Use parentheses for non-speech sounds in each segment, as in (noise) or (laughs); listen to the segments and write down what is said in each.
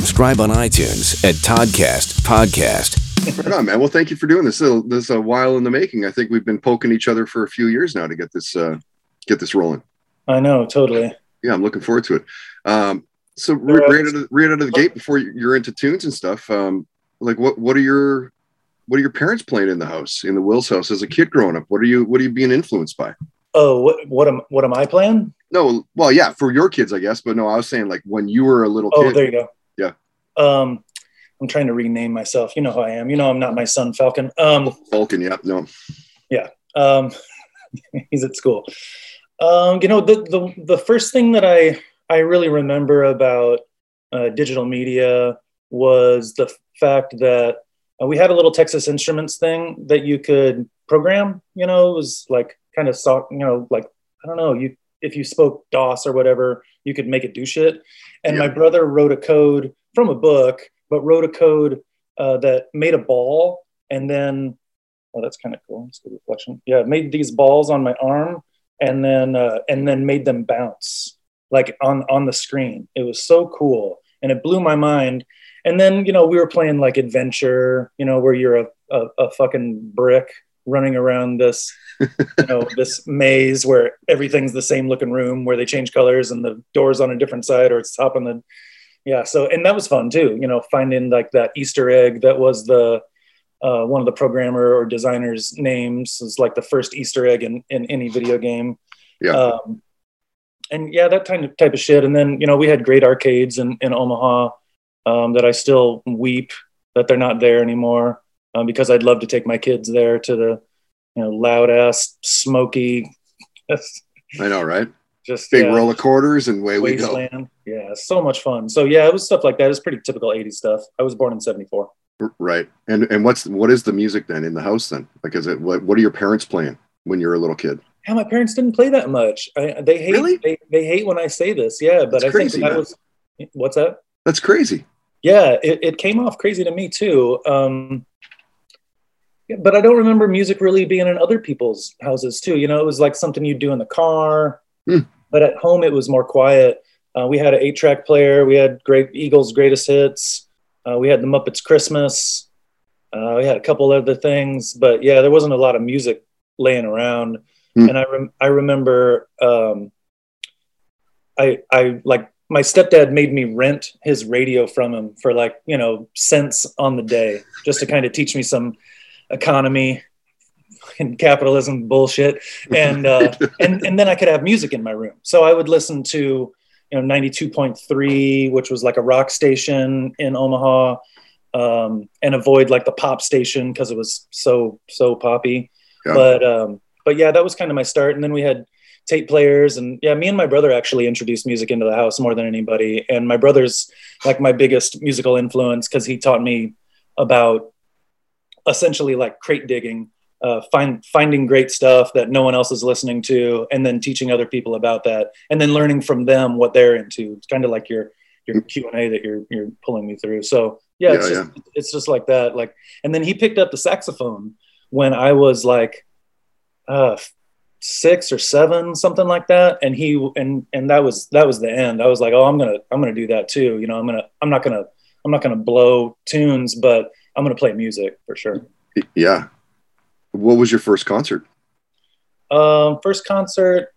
subscribe on iTunes at Toddcast Podcast. Right on, man. Well, thank you for doing this. This is a while in the making. I think we've been poking each other for a few years now to get this uh, get this rolling. I know, totally. Yeah, I'm looking forward to it. Um, so right, right, out of, right out of the gate, before you're into tunes and stuff, um, like what what are your what are your parents playing in the house in the Wills house as a kid growing up? What are you what are you being influenced by? Oh, what what am what am I playing? No, well, yeah, for your kids, I guess, but no, I was saying like when you were a little oh, kid. there you go. Um, I'm trying to rename myself. You know who I am. You know I'm not my son Falcon. Um, Falcon. Yeah. No. Yeah. Um, (laughs) he's at school. Um, you know the the the first thing that I I really remember about uh, digital media was the fact that uh, we had a little Texas Instruments thing that you could program. You know, it was like kind of sock. You know, like I don't know. You if you spoke DOS or whatever, you could make it do shit. And yeah. my brother wrote a code from a book, but wrote a code uh, that made a ball and then, oh, that's kind of cool. It's good reflection. Yeah, made these balls on my arm and then uh, and then made them bounce like on on the screen. It was so cool and it blew my mind. And then you know we were playing like adventure, you know, where you're a, a, a fucking brick running around this you know (laughs) this maze where everything's the same looking room where they change colors and the doors on a different side or it's top on the yeah so and that was fun too you know finding like that easter egg that was the uh, one of the programmer or designers names is like the first easter egg in, in any video game yeah um, and yeah that kind of type of shit and then you know we had great arcades in, in omaha um, that i still weep that they're not there anymore um, because i'd love to take my kids there to the you know, loud ass, smoky. (laughs) I know, right? Just big yeah, roller quarters and way we go. Yeah, so much fun. So yeah, it was stuff like that. It's pretty typical '80s stuff. I was born in '74. Right. And and what's what is the music then in the house then? Like, is it what what are your parents playing when you're a little kid? Yeah, my parents didn't play that much. I, they hate really? they, they hate when I say this. Yeah, but That's I crazy, think that was what's that? That's crazy. Yeah, it, it came off crazy to me too. Um, but I don't remember music really being in other people's houses too. You know, it was like something you'd do in the car, mm. but at home it was more quiet. Uh, we had an eight track player. We had great Eagles greatest hits. Uh, we had the Muppets Christmas. Uh, we had a couple other things, but yeah, there wasn't a lot of music laying around. Mm. And I rem- I remember um, I I like my stepdad made me rent his radio from him for like you know cents on the day just to kind of teach me some economy and capitalism bullshit and uh, (laughs) and and then I could have music in my room. So I would listen to you know 92.3 which was like a rock station in Omaha um, and avoid like the pop station because it was so so poppy. Yeah. But um, but yeah, that was kind of my start and then we had tape players and yeah me and my brother actually introduced music into the house more than anybody and my brother's like my biggest musical influence because he taught me about essentially like crate digging, uh, find finding great stuff that no one else is listening to, and then teaching other people about that, and then learning from them what they're into. It's kind of like your your Q and A that you're you're pulling me through. So yeah, it's just yeah. it's just like that. Like, and then he picked up the saxophone when I was like uh, six or seven, something like that. And he and and that was that was the end. I was like, oh, I'm gonna I'm gonna do that too. You know, I'm gonna I'm not gonna I'm not gonna blow tunes, but I'm going to play music for sure. Yeah. What was your first concert? Um, first concert,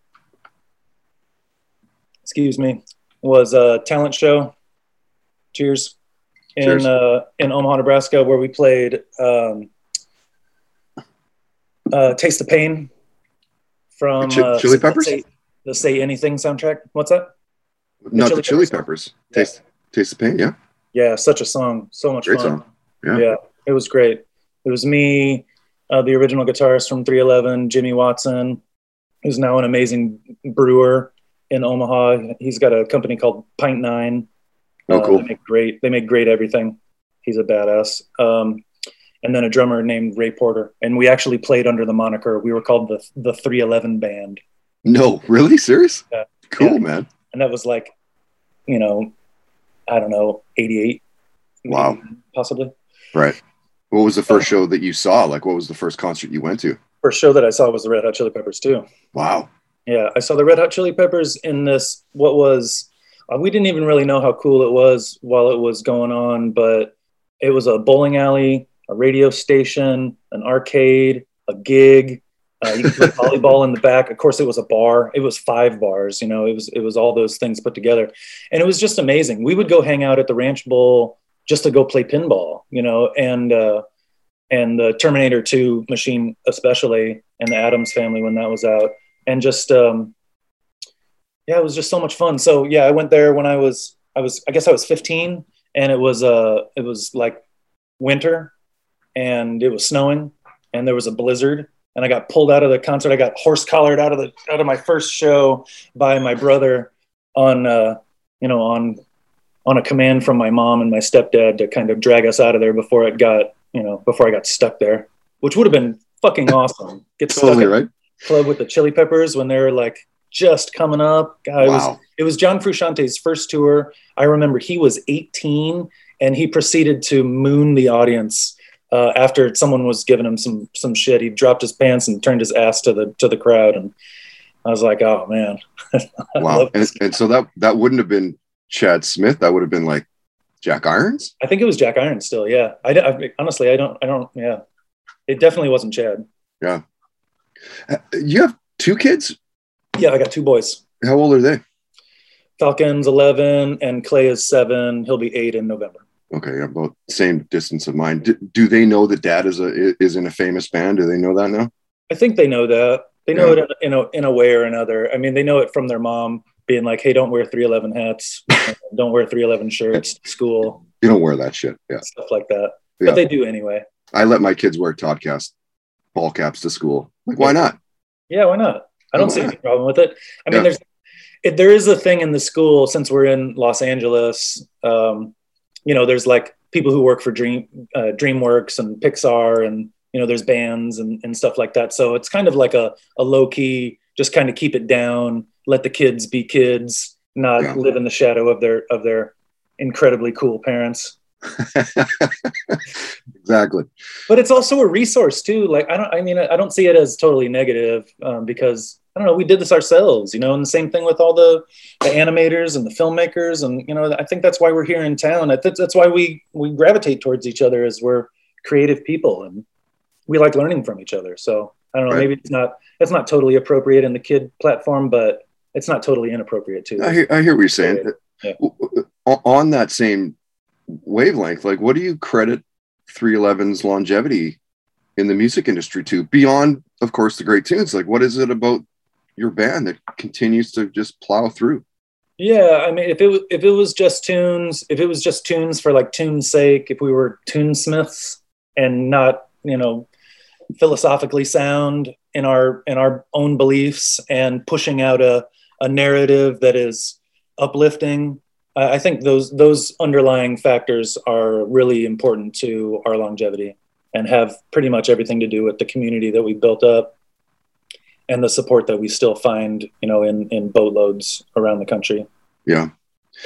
excuse me, was a talent show. Cheers. In Cheers. Uh, in Omaha, Nebraska, where we played um, uh, "Taste the Pain" from Ch- uh, Chili Peppers. Say, the "Say Anything" soundtrack. What's that? Not the Chili, the Chili Peppers. Peppers. Taste, yeah. Taste the Pain. Yeah. Yeah, such a song. So much Great fun. Song. Yeah. yeah, it was great. It was me, uh, the original guitarist from 311, Jimmy Watson, who's now an amazing brewer in Omaha. He's got a company called Pint Nine. Oh, cool. Uh, they make great. They make great everything. He's a badass. Um, and then a drummer named Ray Porter, and we actually played under the moniker. We were called the the 311 Band. No, really, serious? Yeah. Cool, yeah. man. And that was like, you know, I don't know, 88. Wow. Possibly. Right. What was the first show that you saw? Like, what was the first concert you went to? First show that I saw was the Red Hot Chili Peppers too. Wow. Yeah, I saw the Red Hot Chili Peppers in this what was uh, we didn't even really know how cool it was while it was going on, but it was a bowling alley, a radio station, an arcade, a gig. Uh, you could play (laughs) volleyball in the back. Of course, it was a bar. It was five bars. You know, it was it was all those things put together, and it was just amazing. We would go hang out at the Ranch Bowl just to go play pinball. You know, and uh, and the Terminator 2 machine, especially, and the Addams family when that was out, and just um, yeah, it was just so much fun. So yeah, I went there when I was I was I guess I was 15, and it was uh it was like winter, and it was snowing, and there was a blizzard, and I got pulled out of the concert. I got horse collared out of the out of my first show by my brother on uh you know on on a command from my mom and my stepdad to kind of drag us out of there before it got you know before I got stuck there, which would have been fucking (laughs) awesome. Get stuck right. club with the Chili Peppers when they're like just coming up. God, it was Wow. it was John Frusciante's first tour. I remember he was 18 and he proceeded to moon the audience uh, after someone was giving him some some shit. He dropped his pants and turned his ass to the to the crowd, and I was like, oh man, (laughs) Wow. And, and so that that wouldn't have been Chad Smith. That would have been like Jack Irons. I think it was Jack Irons still. Yeah, I, I honestly I don't I don't yeah, it definitely wasn't Chad. Uh, You have two kids. Yeah, I got two boys. How old are they? Falcon's 11 and Clay is seven. He'll be eight in November. Okay, about same distance of mine. Do, do they know that Dad is a is in a famous band? Do they know that now? I think they know that. They know Yeah. it in a in a way or another. I mean, they know it from their mom being like, "Hey, don't wear 311 hats. (laughs) don't wear 311 shirts to school, You don't wear that shit. Yeah, stuff like that." Yeah. But they do anyway. I let my kids wear Toddcast ball caps to school. Like, why not? Yeah, why not? I don't see Yeah. any problem with it. I mean, Yeah. there's it, there is a thing in the school since we're in Los Angeles. Um, you know, there's like people who work for Dream uh, DreamWorks and Pixar, and you know, there's bands and, and stuff like that. So it's kind of like a, a low key, just kind of keep it down, let the kids be kids, not Yeah. live in the shadow of their of their incredibly cool parents. (laughs) exactly. but it's also a resource too like i don't i mean i don't see it as totally negative um, because i don't know we did this ourselves you know and the same thing with all the, the animators and the filmmakers and you know i think that's why we're here in town i think that's why we we gravitate towards each other as we're creative people and we like learning from each other so i don't know Right. maybe it's not it's not totally appropriate in the kid platform but it's not totally inappropriate too I hear, I hear what you're saying. Uh, yeah. On that same wavelength, like, what do you credit 311's longevity in the music industry to? Beyond, of course, the great tunes. Like, what is it about your band that continues to just plow through? Yeah, I mean, if it was if it was just tunes, if it was just tunes for like tune's sake, if we were tunesmiths and not, you know, philosophically sound in our in our own beliefs and pushing out a a narrative that is uplifting, I I think those those underlying factors are really important to our longevity and have pretty much everything to do with the community that we built up and the support that we still find, you know, in in boatloads around the country Yeah.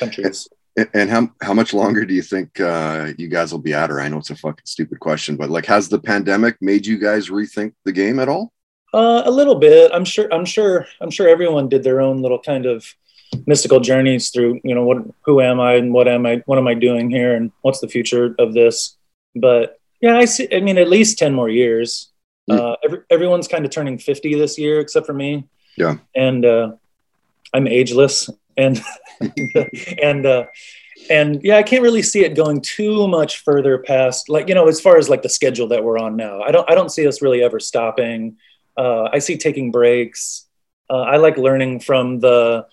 countries. And- And how how much longer do you think uh, you guys will be at her? I know it's a fucking stupid question, but like, has the pandemic made you guys rethink the game at all? Uh, a little bit. I'm sure. I'm sure. I'm sure everyone did their own little kind of mystical journeys through. You know, what? Who am I? And what am I? What am I doing here? And what's the future of this? But yeah, I see. I mean, at least ten more years. Mm. Uh, every, everyone's kind of turning fifty this year, except for me. Yeah. And uh, I'm ageless, and (laughs) and uh, and yeah, I can't really see it going too much further past, like you know, as far as like the schedule that we're on now. I don't. I don't see us really ever stopping. Uh, I see taking breaks. Uh, I like learning from the,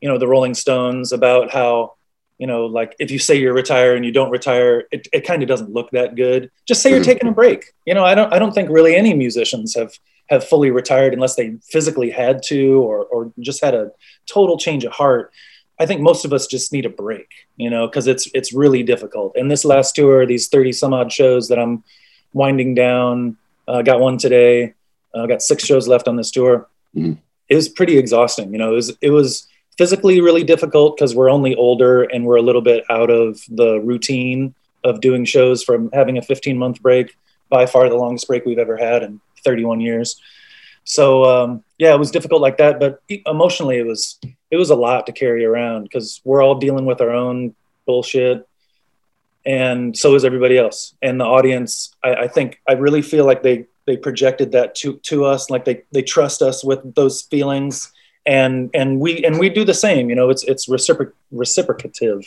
you know, the Rolling Stones about how, you know, like if you say you're retire and you don't retire, it, it kind of doesn't look that good. Just say you're Mhm. taking a break. You know, I don't. I don't think really any musicians have have fully retired unless they physically had to or or just had a total change of heart. I think most of us just need a break, you know, because it's it's really difficult. And this last tour, these thirty some odd shows that I'm winding down, uh, got one today. I got six shows left on this tour. Mhm. It was pretty exhausting. You know, it was it was physically really difficult because we're only older and we're a little bit out of the routine of doing shows from having a 15 month break, by far the longest break we've ever had in 31 years. So um, yeah, it was difficult like that, but emotionally, it was it was a lot to carry around because we're all dealing with our own bullshit, and so is everybody else. And the audience, I, I think, I really feel like they they projected that to to us, like they they trust us with those feelings, and and we and we do the same. You know, it's it's reciproc- reciprocative,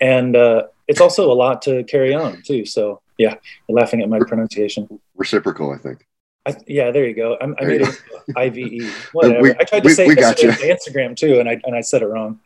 and uh, it's also a lot to carry on too. So yeah, you're laughing at my pronunciation. Reciprocal, I think. I, yeah, there you go. I, I made it I V E. (laughs) Whatever. We, I tried to we, say we got you. Instagram too, and I and I said it wrong.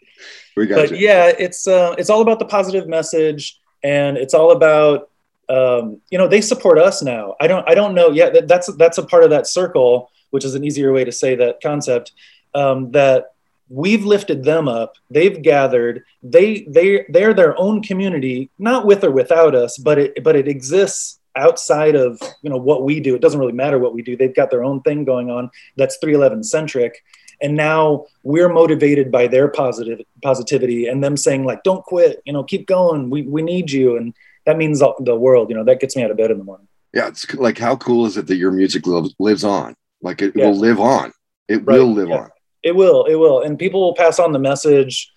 We got but you. yeah, it's uh, it's all about the positive message, and it's all about um, you know they support us now. I don't I don't know. Yeah, that, that's that's a part of that circle, which is an easier way to say that concept. Um, that we've lifted them up. They've gathered. They they they're their own community not with or without us but it but it exists outside of you know what we do. It doesn't really matter what we do. They've got their own thing going on that's 311 centric. And now we're motivated by their positive positivity and them saying like don't quit. You know keep going. We, we need you. And that means the world you know that gets me out of bed in the morning yeah it's like how cool is it that your music lives, lives on like it yeah. will live on it right. will live yeah. on it will it will and people will pass on the message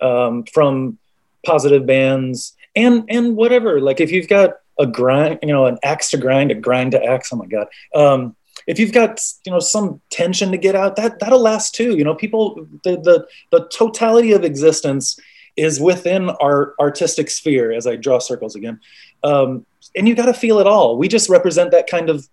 um, from positive bands and and whatever like if you've got a grind, you know, an axe to grind, a grind to axe. Oh my God. Um, if you've got you know some tension to get out, that that'll last too. You know, people the the the totality of existence is within our artistic sphere. As I draw circles again, um, and you got to feel it all. We just represent that kind of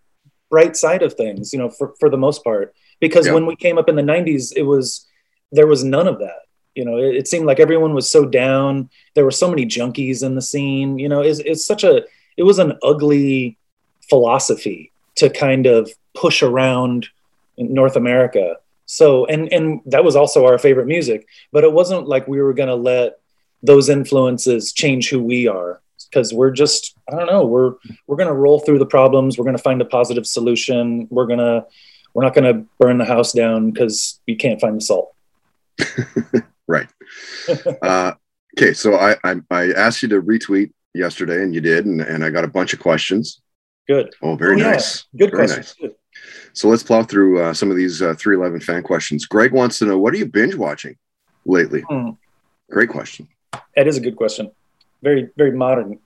bright side of things, you know, for for the most part. Because yeah. when we came up in the '90s, it was there was none of that you know it, it, seemed like everyone was so down there were so many junkies in the scene you know it's, it's such a it was an ugly philosophy to kind of push around North America. So and and that was also our favorite music, but it wasn't like we were going to let those influences change who we are because we're just I don't know, we're we're going to roll through the problems, we're going to find a positive solution, we're going to we're not going to burn the house down cuz you can't find the salt. (laughs) right. uh, okay, so I, I I asked you to retweet yesterday, and you did, and, and I got a bunch of questions. Good. Oh, very oh, nice. Good very questions. Nice. So let's plow through uh, some of these uh, 311 fan questions. Greg wants to know what are you binge watching lately? Hmm. Great question. That is a good question. Very, very modern.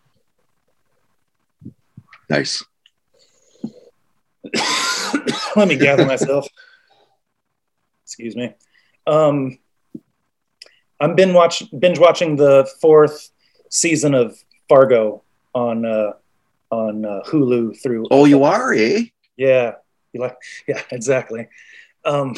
Nice. (coughs) Let me gather myself. (laughs) Excuse me. Um, I'm binge watch binge watching the fourth season of Fargo on uh, on uh, Hulu through. Oh, you are, eh? Yeah, you like? (laughs) Yeah, exactly. Um,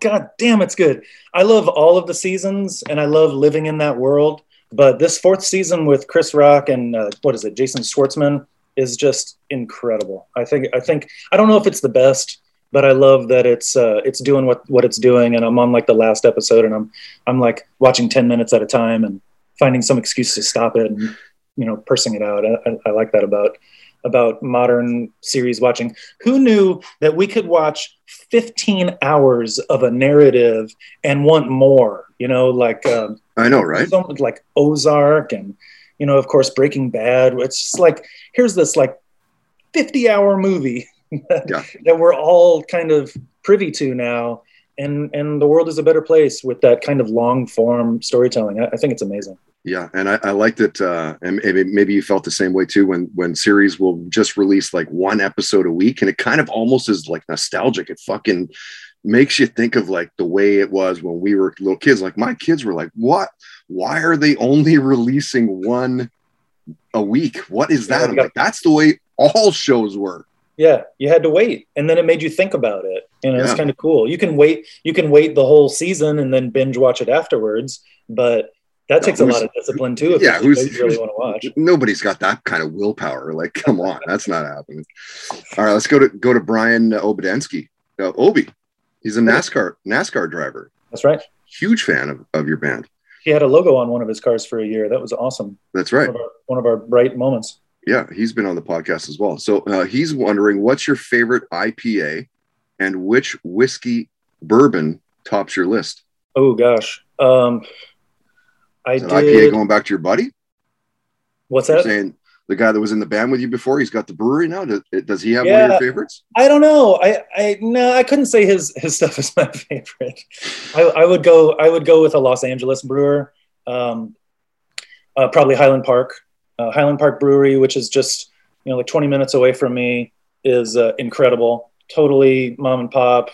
God damn, it's good. I love all of the seasons, and I love living in that world. But this fourth season with Chris Rock and uh, what is it, Jason Schwartzman, is just incredible. I think. I think. I don't know if it's the best, but I love that it's uh, it's doing what what it's doing. And I'm on like the last episode, and I'm I'm like watching ten minutes at a time and finding some excuse to stop it and you know pursing it out. I, I, like that about about modern series watching. Who knew that we could watch 15 hours of a narrative and want more? You know, like um, I know, right? Like Ozark and you know, of course, Breaking Bad. It's just like here's this like 50 hour movie that, (laughs) yeah. that we're all kind of privy to now. And, and the world is a better place with that kind of long form storytelling. I, I think it's amazing. Yeah, and I, I liked it, uh, and maybe, maybe you felt the same way too. When when series will just release like one episode a week, and it kind of almost is like nostalgic. It fucking makes you think of like the way it was when we were little kids. Like my kids were like, "What? Why are they only (laughs) releasing one a week? What is that?" I'm like, "That's the way all shows were." Yeah, you had to wait, and then it made you think about it. You know, yeah. it's kind of cool. You can wait. You can wait the whole season and then binge watch it afterwards, but that takes a lot of discipline too. If yeah, who's really want to watch? Nobody's got that kind of willpower. Like, come on, that's not happening. All right, let's go to go to Brian Obadensky. Uh, Obi, he's a NASCAR NASCAR driver. That's right. Huge fan of, of your band. He had a logo on one of his cars for a year. That was awesome. That's right. One of our, one of our bright moments. Yeah, he's been on the podcast as well. So uh, he's wondering what's your favorite IPA and which whiskey bourbon tops your list? Oh gosh. Um, I did. IPA going back to your buddy? What's that? Saying the guy that was in the band with you before. He's got the brewery now. Does, does he have one of your favorites? I don't know. I, I no, I couldn't say his his (laughs) stuff is my favorite. I, I would go I would go with a Los Angeles brewer, um, uh, probably Highland Park, uh, Highland Park Brewery, which is just you know like 20 minutes away from me, is uh, incredible. Totally mom and pop,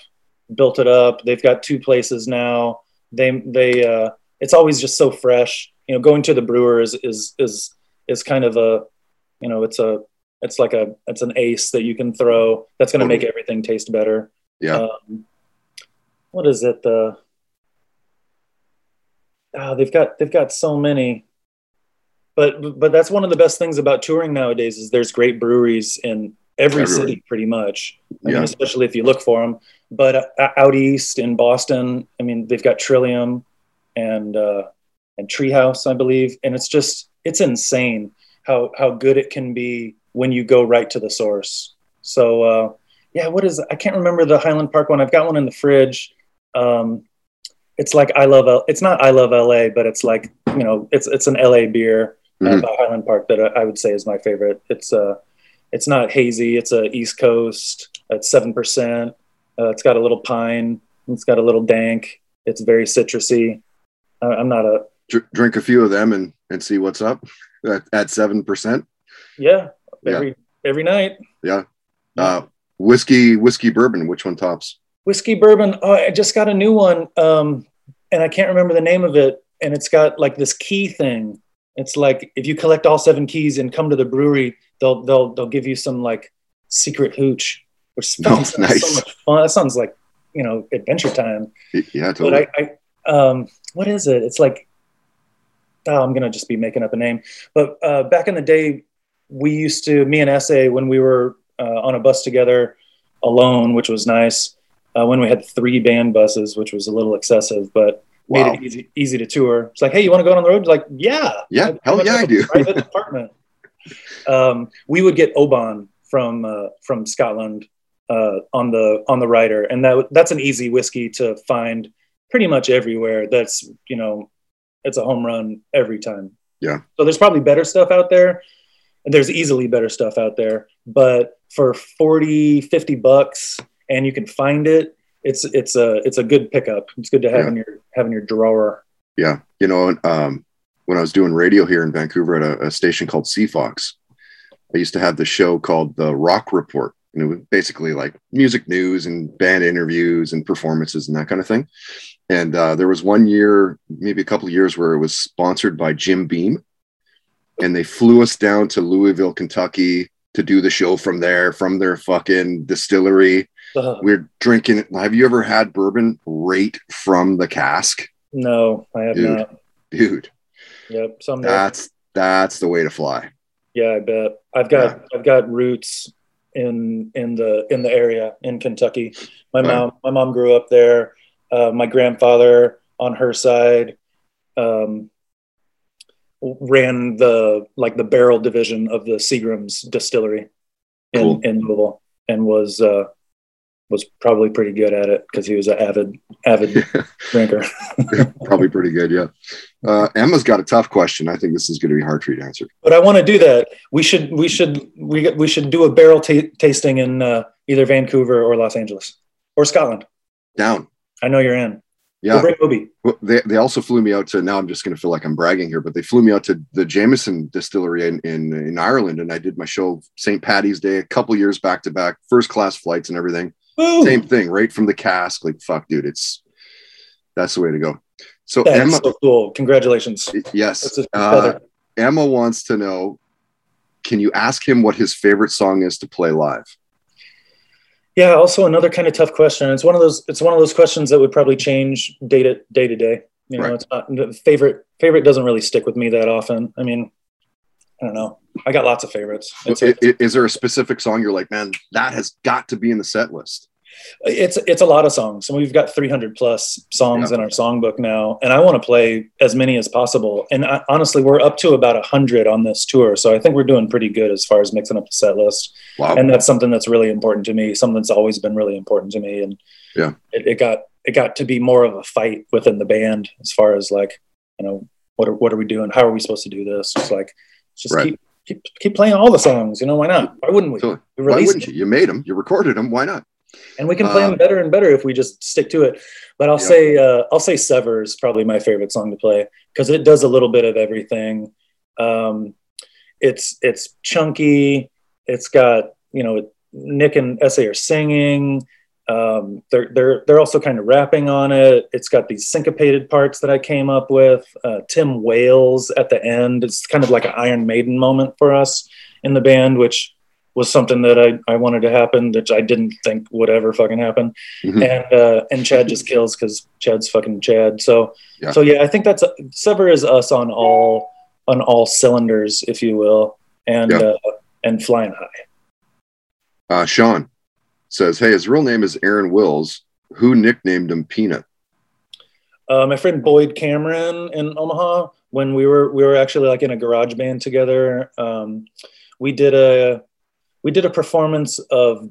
built it up. They've got two places now. They they uh, it's always just so fresh. You know, going to the brewer is is is is kind of a you know it's a it's like a it's an ace that you can throw that's going to make everything taste better Yeah. um, what is it the oh, they've got they've got so many but but that's one of the best things about touring nowadays is there's great breweries in every Everywhere. city pretty much I mean, especially if you look for them but uh, out east in boston i mean they've got trillium and uh and treehouse i believe. And it's just it's insane how how good it can be when you go right to the source. So uh yeah what is i can't remember the highland park one. I've got one in the fridge. Um it's like i love L- it's not i love la but it's like you know it's it's an la beer uh, Mhm. by highland park that I, I would say is my favorite. It's uh it's not hazy. It's a east coast it's seven percent. Uh, it's got a little pine. It's got a little dank. It's very citrusy i'm not a Dr- drink a few of them and and see what's up at, at 7%. yeah Yeah. every every night Yeah. Uh, whiskey, whiskey bourbon. Which one tops? whiskey bourbon oh, i just got a new one um and i can't remember the name of it and it's got like this key thing it's like if you collect all seven keys and come to the brewery they'll they'll they'll give you some like secret hooch which (laughs) Oh, sounds nice. so much fun that sounds like you know adventure time Yeah, but totally. I, I um what is it? It's like oh, i'm gonna just be making up a name. But uh back in the day we used to me and SA when we were uh, on a bus together alone which was nice uh, when we had three band buses which was a little excessive but wow. made it easy easy to tour. It's like hey you want to go on the road? Like yeah. Yeah, hell have yeah, I do. (laughs) private apartment. Um we would get oban from uh from scotland uh on the on the rider and that that's an easy whiskey to find pretty much everywhere that's you know it's a home run every time. Yeah. so there's probably better stuff out there. And there's easily better stuff out there. But for 40 50 bucks and you can find it it's it's a it's a good pickup. It's good to have Yeah. in your having your drawer. Yeah, you know, um, when I was doing radio here in Vancouver at a, a station called CFOX, I used to have the show called the Rock Report, and it was basically like music news and band interviews and performances and that kind of thing. And uh, there was one year, maybe a couple of years, where it was sponsored by Jim Beam, and they flew us down to Louisville, Kentucky, to do the show from there, from their fucking distillery. Ugh, We're drinking. Have you ever had bourbon right from the cask, no i have Dude. not dude? yep someday That's that's the way to fly. Yeah, I bet. I've got I've got roots in in the in the area in Kentucky. My mom my mom grew up there. Uh, my grandfather on her side um, ran the like the barrel division of the Seagram's distillery in Cool. in Louisville and was uh, was probably pretty good at it because he was an avid avid (laughs) drinker. (laughs) (laughs) Probably pretty good, yeah. Uh, Emma's got a tough question. I think this is going to be hard for you to answer. But I want to do that. We should we should we we should do a barrel ta tasting in uh, either Vancouver or Los Angeles or Scotland. Down. I know you're in. Yeah. Well, they, they also flew me out to now I'm just going to feel like I'm bragging here, but they flew me out to the Jameson distillery in, in, in Ireland. And I did my show St. Patty's Day, a couple years back to back, first class flights and everything. Same thing, right from the cask. Like, fuck, dude, it's that's the way to go. So, Emma, so cool. Congratulations. yes, uh. Emma wants to know can you ask him what his favorite song is to play live? Yeah. Also, another kind of tough question. It's one of those. It's one of those questions that would probably change day to day to day. You know, Right. it's not favorite. Favorite doesn't really stick with me that often. I mean, I don't know. I got lots of favorites. It's I- i- is there a specific song you're like, man, that has got to be in the set list? it's it's a lot of songs and we've got 300 plus songs in our songbook now and i want to play as many as possible and I, honestly we're up to about 100 on this tour so i think we're doing pretty good as far as mixing up the set list Wow. and that's something that's really important to me something that's always been really important to me and Yeah. it, it got it got to be more of a fight within the band as far as like you know what are, what are we doing how are we supposed to do this it's like just Right. keep keep keep playing all the songs. You know, why not? Why wouldn't we? We Why wouldn't you? You made them. You recorded them. Why not? and we can play Um, them better and better if we just stick to it. But I'll Yeah. say uh, I'll say Sever is probably my favorite song to play because it does a little bit of everything. Um, it's it's chunky. It's got you know Nick and SA are singing. Um, they're they're they're also kind of rapping on it. It's got these syncopated parts that I came up with. Uh, Tim wails at the end. It's kind of like an Iron Maiden moment for us in the band, which was something that I, I wanted to happen that I didn't think would ever fucking happen. Mhm. And uh, and Chad just kills because Chad's fucking Chad. So Yeah. so yeah, I think that's Sever is us on all on all cylinders, if you will, and Yeah. uh, and flying high. Uh, Sean says, "Hey, his real name is Aaron Wills. Who nicknamed him Peanut?" Uh, my friend Boyd Cameron in Omaha, when we were we were actually like in a garage band together. Um, we did a we did a performance of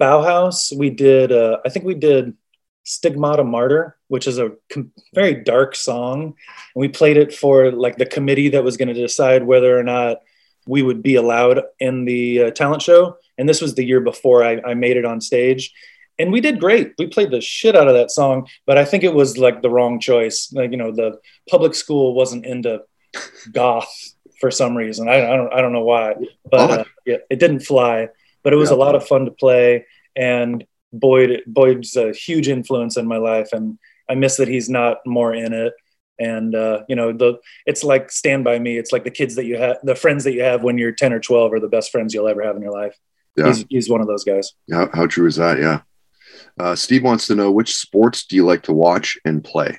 Bauhaus. We did uh, I think we did Stigmata Martyr, which is a com- very dark song, and we played it for like the committee that was going to decide whether or not we would be allowed in the uh, talent show. And this was the year before I, I made it on stage and we did great. We played the shit out of that song, but I think it was like the wrong choice. Like you know, the public school wasn't into goth for some reason. I, I don't I don't know why, but uh, yeah, it didn't fly. But it was Yeah. a lot of fun to play, and Boyd Boyd's a huge influence in my life, and I miss that he's not more in it. And uh, you know, the it's like Stand by Me. It's like the kids that you have, the friends that you have when you're ten or twelve, are the best friends you'll ever have in your life. Yeah. He's he's one of those guys. How, how true is that? Yeah. Uh, Steve wants to know which sports do you like to watch and play?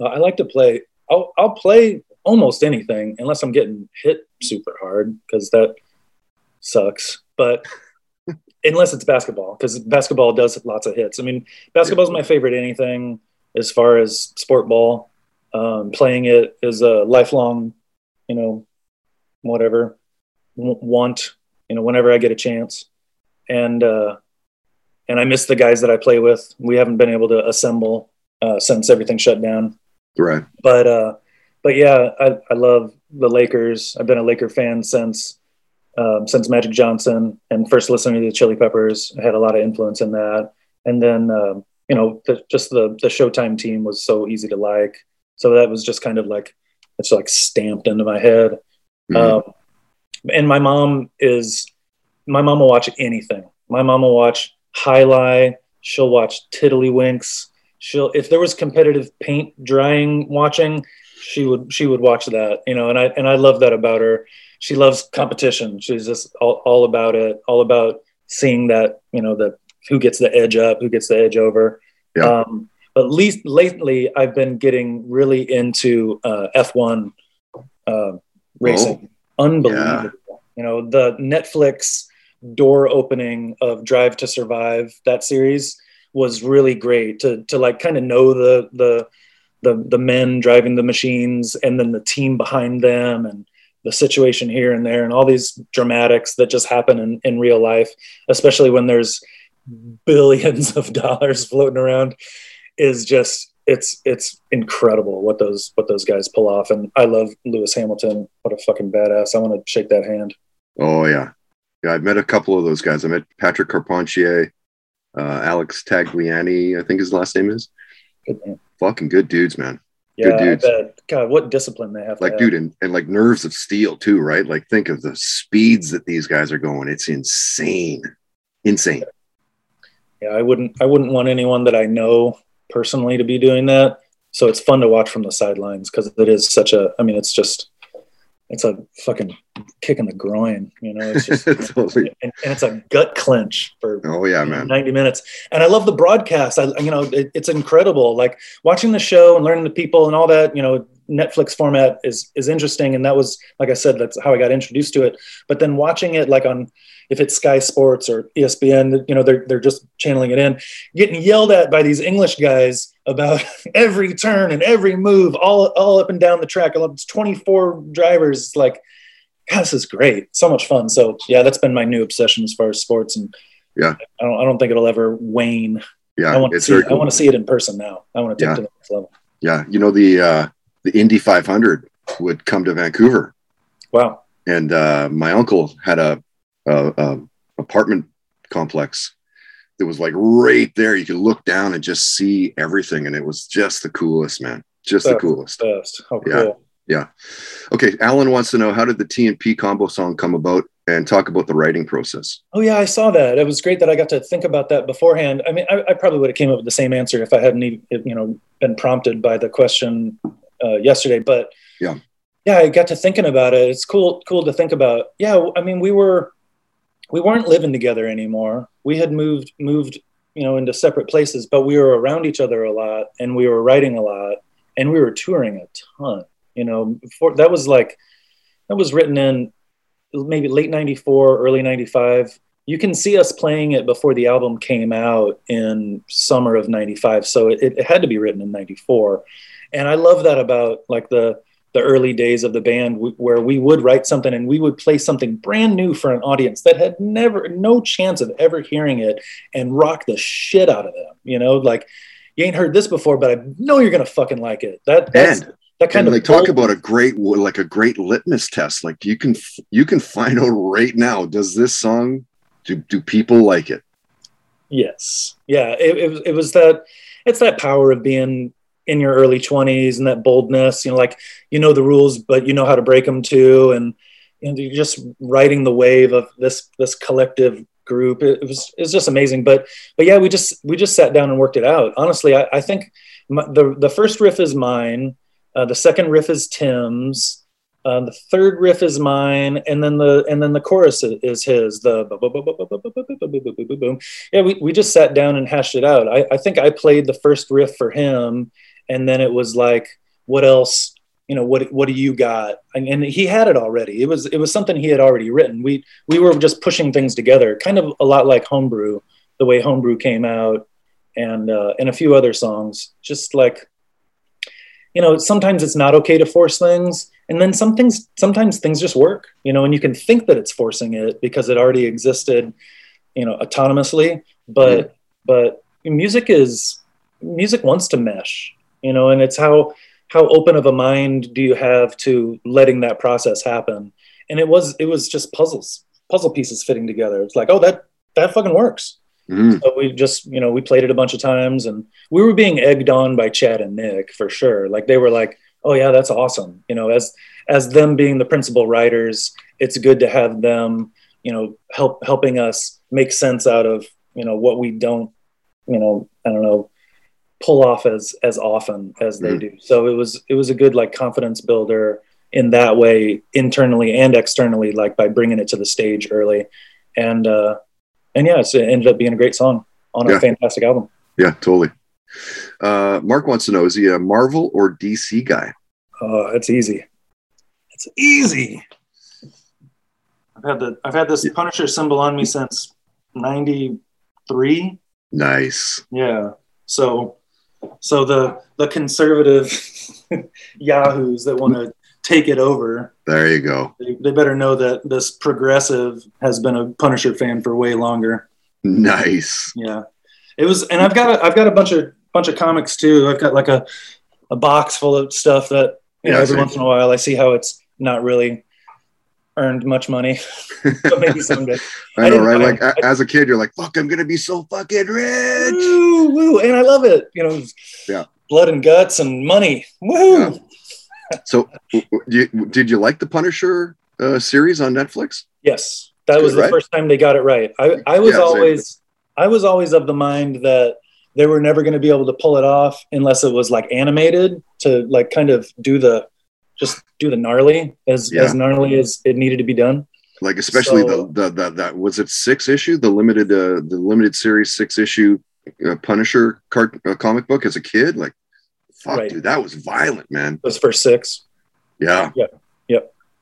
Uh, I like to play. I'll, I'll play almost anything unless I'm getting hit super hard because that sucks. But (laughs) unless it's basketball, because basketball does lots of hits. I mean, basketball is my favorite anything as far as sport ball. Um, playing it is a lifelong, you know, whatever w- want. You know, whenever I get a chance, and uh, and I miss the guys that I play with. We haven't been able to assemble uh, since everything shut down. Right. but uh but yeah I, I love the lakers. I've been a laker fan since um, since magic johnson. And first listening to the chili peppers I had a lot of influence in that. And then um, you know the, just the the showtime team was so easy to like. So that was just kind of like it's like stamped into my head. Mhm. um, and my mom is my mom will watch anything. My mom will watch highlight she'll watch tiddlywinks. She'll if there was competitive paint drying watching she would she would watch that you know and i and i love that about her. She loves competition. She's just all, all about it all about seeing that you know that who gets the edge up who gets the edge over. Yeah. um, but least lately i've been getting really into uh, f1 uh, racing unbelievable. You know the netflix door opening of drive to survive that series was really great to to like kind of know the the the the men driving the machines and then the team behind them and the situation here and there and all these dramatics that just happen in, in real life especially when there's billions of (laughs) dollars floating around is just it's it's incredible what those what those guys pull off and i love lewis hamilton what a fucking badass i want to shake that hand Oh yeah, yeah. I've met a couple of those guys. I met Patrick Carpentier, uh, Alex Tagliani. I think his last name is. Good. Fucking good dudes, man. yeah Good dudes. god what discipline they have Like, dude, and, and like nerves of steel too, right? Like, think of the speeds that these guys are going. It's insane, insane. yeah i wouldn't i wouldn't want anyone that i know personally to be doing that. So it's fun to watch from the sidelines because it is such a i mean it's just it's a fucking kick in the groin you know? It's just (laughs) Totally. and, and it's a gut clench for Oh yeah, man. 90 minutes. And i love the broadcast. I you know it, it's incredible. Like watching the show and learning the people and all that you know netflix format is is interesting and that was like i said that's how i got introduced to it but then watching it like on if it's sky sports or espn you know they're, they're just channeling it in getting yelled at by these english guys about (laughs) every turn and every move all all up and down the track it's 24 drivers It's like God, this is great so much fun so yeah that's been my new obsession as far as sports and Yeah. i don't, I don't think it'll ever wane I Yeah, want to see. very I want to see it in person now. I want to take Yeah. it to the next level. Yeah, you know the uh, the Indy 500 would come to Vancouver Wow. And uh, my uncle had a, a, a apartment complex that was like right there. You could look down and just see everything, and it was just the coolest, man. Just the coolest. Best. How cool. Yeah. Yeah. Okay. Alan wants to know how did the T and P combo song come about, and talk about the writing process. Oh yeah, I saw that. It was great that I got to think about that beforehand. I mean, I, I probably would have came up with the same answer if I hadn't, even, you know, been prompted by the question uh, yesterday. But Yeah. yeah, I got to thinking about it. It's cool, cool to think about. Yeah, I mean, we were, we weren't living together anymore. We had moved, moved, you know, into separate places, but we were around each other a lot, and we were writing a lot, and we were touring a ton. You know, before that was like, that was written in maybe late 94 early 95 you can see us playing it before the album came out in summer of 95 so it, it had to be written in 94 and i love that about like the the early days of the band where we would write something and we would play something brand new for an audience that had never no chance of ever hearing it and rock the shit out of them you know like you ain't heard this before but i know you're gonna fucking like it that that's And that kind and of they talk about a great like a great litmus test. Like you can you can find out right now. Does this song do do people like it? Yes. Yeah. It, it was, it was that, it's that power of being in your early 20s and that boldness you know like you know the rules but you know how to break them too and you know, you're just riding the wave of this this collective group it, it was it's just amazing but but yeah we just we just sat down and worked it out honestly i, I think my, the the first riff is mine uh, the second riff is tim's uh, the third riff is mine, and then the and then the chorus is, is his. The yeah, we, we just sat down and hashed it out. I, I think I played the first riff for him, and then it was like, what else? You know, what what do you got? And, and he had it already. It was it was something he had already written. We we were just pushing things together, kind of a lot like Homebrew, the way Homebrew came out, and uh, and a few other songs. Just like, you know, sometimes it's not okay to force things and then some things sometimes things just work you know and you can think that it's forcing it because it already existed you know autonomously but but music is music wants to mesh you know and it's how how open of a mind do you have to letting that process happen and it was it was just puzzles puzzle pieces fitting together it's like oh that that fucking works Mm, so we just, you know, we played it a bunch of times and we were being egged on by Chad and Nick for sure. Like they were like, oh yeah, that's awesome. You know, as, as them being the principal writers, it's good to have them, you know, help, helping us make sense out of, you know, what we don't, you know, I don't know, pull off as, as often as they Mhm. do. So it was, it was a good like confidence builder in that way, internally and externally, like by bringing it to the stage early. And, uh, and yeah, it's, it ended up being a great song on Yeah. a fantastic album. yeah, totally. Uh, Mark wants to know: Is he a Marvel or DC guy? Oh, it's easy. It's easy. I've had the I've had this Punisher symbol on me since '93. Nice. Yeah. So, so the the conservative (laughs) yahoos that want to take it over, There you go. they, they better know that this progressive has been a Punisher fan for way longer. Nice. Yeah, it was, and I've got a, I've got a bunch of bunch of comics too. I've got like a a box full of stuff that you know every once in a while I see how it's not really earned much money, (laughs) but maybe someday. (laughs) I I know, right? Like a- as a kid, you're like, "Fuck, I'm gonna be so fucking rich." Woo, woo, and I love it. You know, Yeah. blood and guts and money. Woo! So, w- w- you- did you like the Punisher uh, series on Netflix? Yes, that was Good, the right? first time they got it right. I, I was Yeah, same. always, I was always of the mind that they were never going to be able to pull it off unless it was like animated to like kind of do the, just do the gnarly as Yeah. as gnarly as it needed to be done. Like, especially So- the, the the that was it six issue, the limited uh, the limited series six issue uh, Punisher cart, uh, comic book as a kid. Like, fuck, Right. dude, that was violent, man. Those first six. Yeah,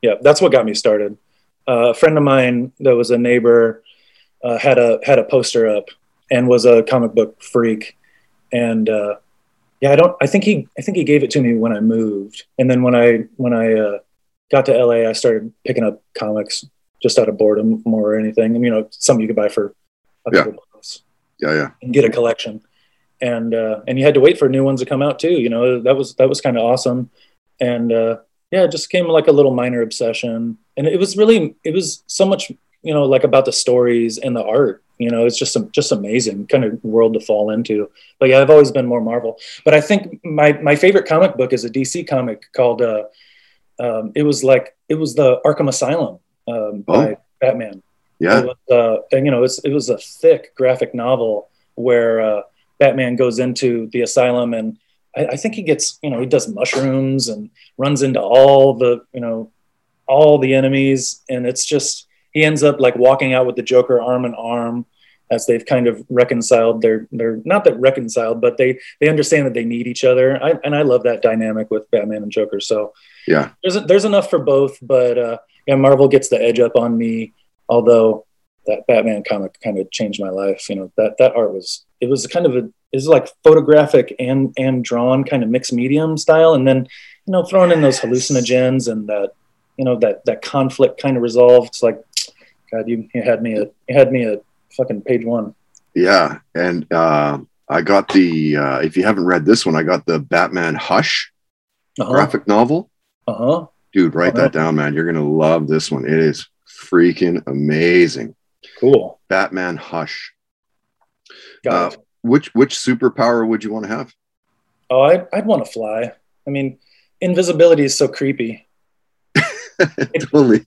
yeah that's what got me started uh, a friend of mine that was a neighbor uh, had a had a poster up and was a comic book freak and uh, yeah i don't i think he i think he gave it to me when i moved and then when i when i uh, got to la i started picking up comics just out of boredom more or anything you know some you could buy for a Yeah. couple bucks yeah, yeah. and get a collection and uh, and you had to wait for new ones to come out too you know that was that was kind of awesome and uh, yeah, it just came like a little minor obsession, and it was really it was so much you know like about the stories and the art. You know, it's just just amazing kind of world to fall into. But yeah, I've always been more Marvel. But I think my my favorite comic book is a DC comic called. Uh, um, it was like it was the Arkham Asylum um, Oh. by Batman. Yeah. It was, uh, and you know, it's, it was a thick graphic novel where uh, Batman goes into the asylum and I, I think he gets, you know, he does mushrooms and runs into all the, you know, all the enemies. And it's just, he ends up like walking out with the Joker arm in arm as they've kind of reconciled their, their, not that reconciled, but they, they understand that they need each other. I, and I love that dynamic with Batman and Joker. So Yeah. there's, there's enough for both, but uh, yeah, Marvel gets the edge up on me although that Batman comic kind of changed my life. You know, that that art was it was kind of a was like photographic and and drawn kind of mixed medium style, and then you know throwing in those hallucinogens and that you know that that conflict kind of resolved. It's like, God, you, you had me at you had me at fucking page one. Yeah. And uh, I got the, uh, if you haven't read this one, I got the Batman Hush Uh huh. graphic novel. Uh huh. Dude, write Uh-huh. that down, man. You're going to love this one. It is freaking amazing. Cool. Batman Hush. Got Uh, it. Which which superpower would you want to have? Oh, I'd, I'd want to fly. I mean, invisibility is so creepy. (laughs) totally.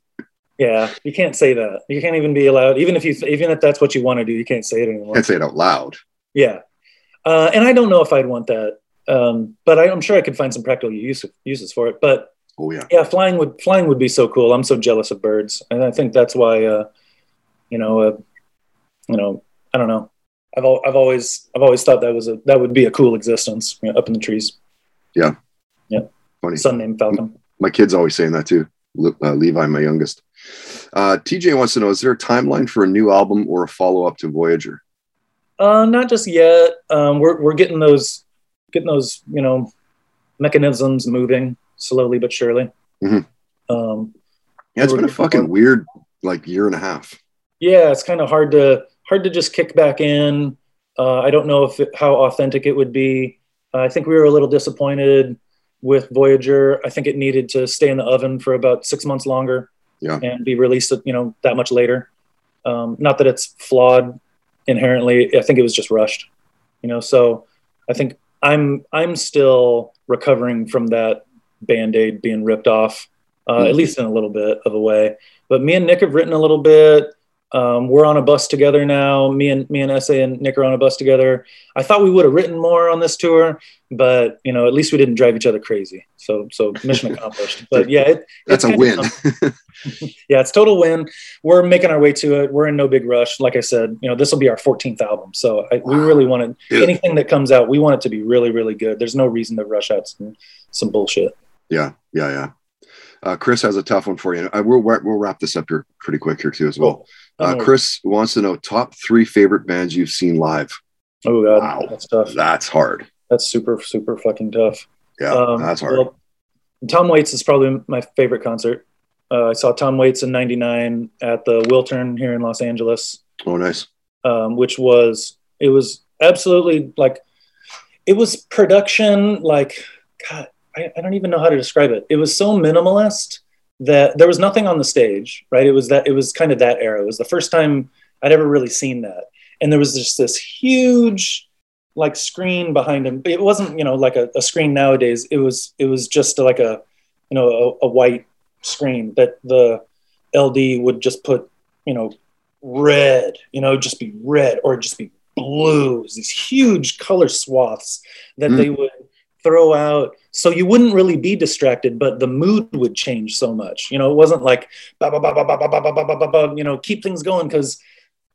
Yeah, you can't say that. You can't even be allowed, even if you, even if that's what you want to do, you can't say it anymore. Can't say it out loud. Yeah, uh, and I don't know if I'd want that, um, but I, I'm sure I could find some practical use, uses for it. But Oh yeah. yeah, flying would flying would be so cool. I'm so jealous of birds, and I think that's why, uh, you know, uh, you know, I don't know. I've al- I've always I've always thought that was a that would be a cool existence you know, up in the trees. Yeah. Yeah. Funny. Son named Falcon. My kid's always saying that too. Le- Uh, Levi, my youngest. Uh, TJ wants to know: Is there a timeline for a new album or a follow up to Voyager? Uh, not just yet. Um, we're we're getting those getting those you know mechanisms moving slowly but surely. Mhm. Um, Yeah, it's been a fucking weird like year and a half. yeah, it's kind of hard to hard to just kick back in. Uh, I don't know if it, how authentic it would be. Uh, I think we were a little disappointed with Voyager. I think it needed to stay in the oven for about six months longer, Yeah. and be released, you know, that much later. Um, not that it's flawed inherently. I think it was just rushed, you know. So I think I'm I'm still recovering from that band aid being ripped off, uh, Mhm. at least in a little bit of a way. But me and Nick have written a little bit. Um, we're on a bus together now. Me and me and SA and Nick are on a bus together. I thought we would have written more on this tour, but you know, at least we didn't drive each other crazy. So so mission accomplished. (laughs) But yeah, it, That's it's a win. (laughs) yeah, it's total win. We're making our way to it. We're in no big rush. Like I said, you know, this will be our 14th album. So I, we really wanted Dude. anything that comes out, we want it to be really, really good. There's no reason to rush out some, some bullshit. yeah, yeah, yeah. Uh, Chris has a tough one for you. I, we'll we'll wrap this up here pretty quick here too as well. Uh, Oh, Chris wants to know top three favorite bands you've seen live. oh god, Wow. that's tough. That's hard. That's super, super fucking tough. Yeah, Um, that's hard. well, Tom Waits is probably my favorite concert. Uh, I saw Tom Waits in '99 at the Wiltern here in Los Angeles. oh, nice. um, which was it was absolutely like it was production like God I, I don't even know how to describe it. It was so minimalist that there was nothing on the stage, right? It was that it was kind of that era. It was the first time I'd ever really seen that, and there was just this huge like screen behind him. It wasn't you know like a, a screen nowadays. It was it was just like a you know a, a white screen that the LD would just put you know red, you know, just be red or just be blues, these huge color swaths that Mm. they would throw out. So you wouldn't really be distracted, but the mood would change so much. You know, it wasn't like, ba, ba, ba, ba, ba, ba, ba, ba, ba, ba, ba, ba, you know, keep things going because,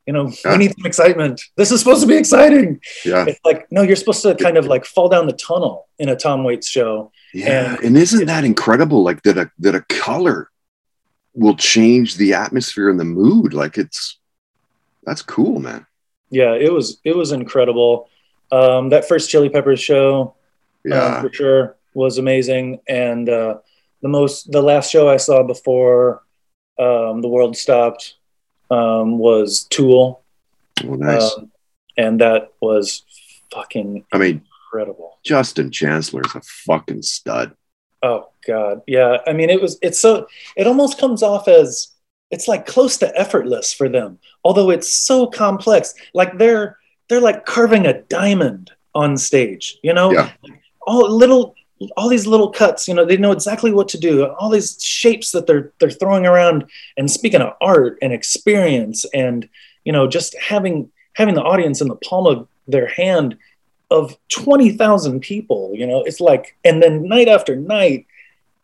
you know, Yeah. we need some excitement. This is supposed to be exciting. Yeah, It's like, no, you're supposed to kind of like fall down the tunnel in a Tom Waits show. yeah. and- And isn't that incredible? Like that a that a color will change the atmosphere and the mood. Like it's that's cool, man. Yeah, it was it was incredible. Um, that first Chili Peppers show, um, Yeah, for sure was amazing and uh, the most the last show i saw before um, the world stopped um, was tool well, nice. um, and that was fucking I mean, incredible Justin Chancellor is a fucking stud. Oh God, yeah. I mean, it was. It's so. It almost comes off as it's like close to effortless for them, although it's so complex. Like they're they're like carving a diamond on stage. You know, Yeah. All little all these little cuts. You know, they know exactly what to do. All these shapes that they're they're throwing around. And speaking of art and experience, and you know, just having having the audience in the palm of their hand of 20,000 people, you know, it's like, and then night after night,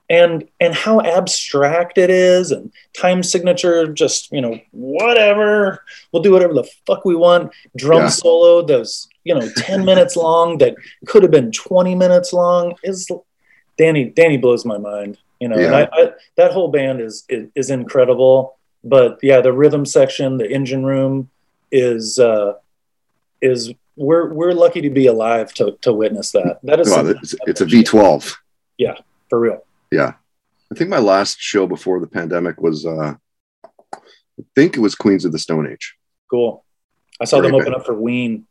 and and how abstract it is, and time signature, just you know, whatever, we'll do whatever the fuck we want. Drum Yeah. solo, those you know, 10 minutes long that could have been 20 minutes long is Danny. Danny blows my mind, you know, and Yeah. I, I, that whole band is, is is incredible. But yeah, the rhythm section, the engine room is uh, is we're we're lucky to be alive to to witness that. That is something it's, it's a V12. yeah for real. Yeah. I think my last show before the pandemic was, uh, I think it was Queens of the Stone Age. Cool. I saw them open good. up for Ween.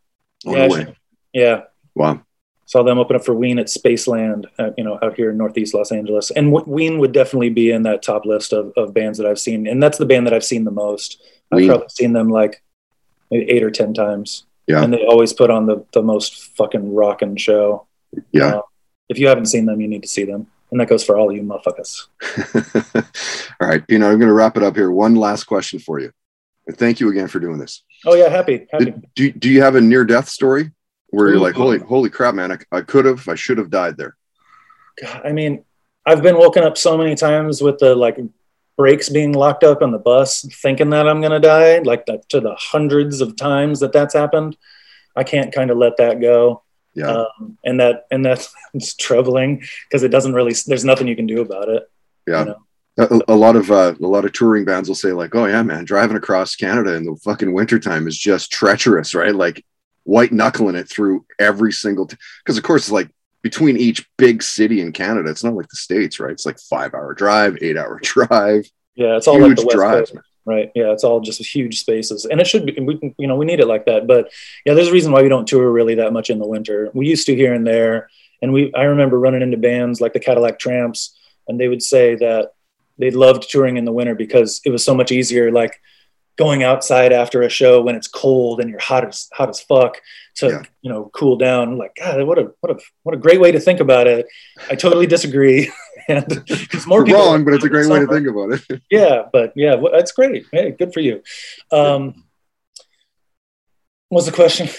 On Yeah. Yeah, Wow. saw them open up for Ween at Spaceland, uh, you know, out here in Northeast Los Angeles. And w- Ween would definitely be in that top list of, of bands that I've seen, and that's the band that I've seen the most. I've probably seen them like maybe eight or ten times. Yeah. and they always put on the the most fucking rocking show. Yeah. Uh, if you haven't seen them, you need to see them, and that goes for all you motherfuckers. (laughs) All right, P-Nut, I'm going to wrap it up here. One last question for you. And thank you again for doing this. Oh yeah, happy, happy. Do, do you have a near death story where you're like, holy, holy crap, man, I, I could have, I should have died there? God, I mean, I've been woken up so many times with the like brakes being locked up on the bus, thinking that I'm gonna die, like that to the hundreds of times that that's happened. I can't kind of let that go, Yeah. um, and that and that's (laughs) it's troubling because it doesn't really. There's nothing you can do about it. yeah. you know? a, a lot of uh, a lot of touring bands will say like, "Oh yeah, man, driving across Canada in the fucking wintertime is just treacherous, right? Like white knuckling it through every single because of course it's like between each big city in Canada, it's not like the states, right? It's like five hour drive, eight hour (laughs) drive, Yeah, it's all like huge the West drives. Coast. Right? Yeah it's all just huge spaces. And it should be we, you know we need it like that. But yeah there's a reason why we don't tour really that much in the winter. We used to here and there. And we i remember running into bands like the cadillac tramps and they would say that they loved touring in the winter because it was so much easier like going outside after a show when it's cold and you're hot as hot as fuck to Yeah. you know cool down. Like god what a what a what a great way to think about it. I totally disagree (laughs) and (laughs) because more people wrong, but it's a great way to think about it. (laughs) yeah but yeah well, that's great. Hey good for you. Um what's the question? (laughs)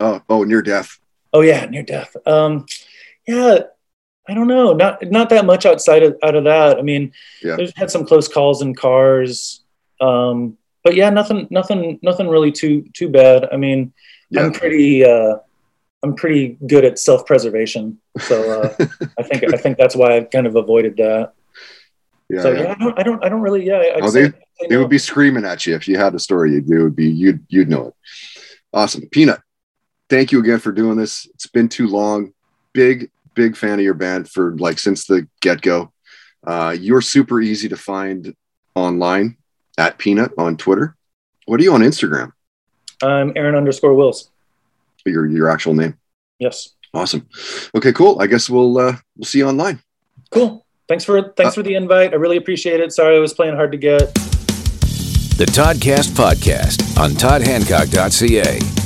Oh, oh, near death. oh yeah near death. Um yeah i don't know. Not not that much outside of out of that. I mean Yeah. there's had some close calls in cars. Um but yeah nothing nothing nothing really too too bad. I mean Yeah. i'm pretty uh i'm pretty good at self-preservation so uh (laughs) i think i think that's why i've kind of avoided that Yeah, so yeah. yeah i don't i don't i don't really yeah I'd Oh, they- They would be screaming at you if you had a story. It would be you'd you'd know it. Awesome, P-Nut. Thank you again for doing this. It's been too long. Big big fan of your band for like since the get go. Uh, you're super easy to find online at P-Nut on Twitter. What are you on Instagram? i'm aaron underscore wills Your your actual name. yes Awesome. Okay, cool. I guess we'll uh, we'll see you online. Cool. Thanks for thanks for the invite. I really appreciate it. Sorry I was playing hard to get. The Toddcast Podcast on ToddHancock.ca.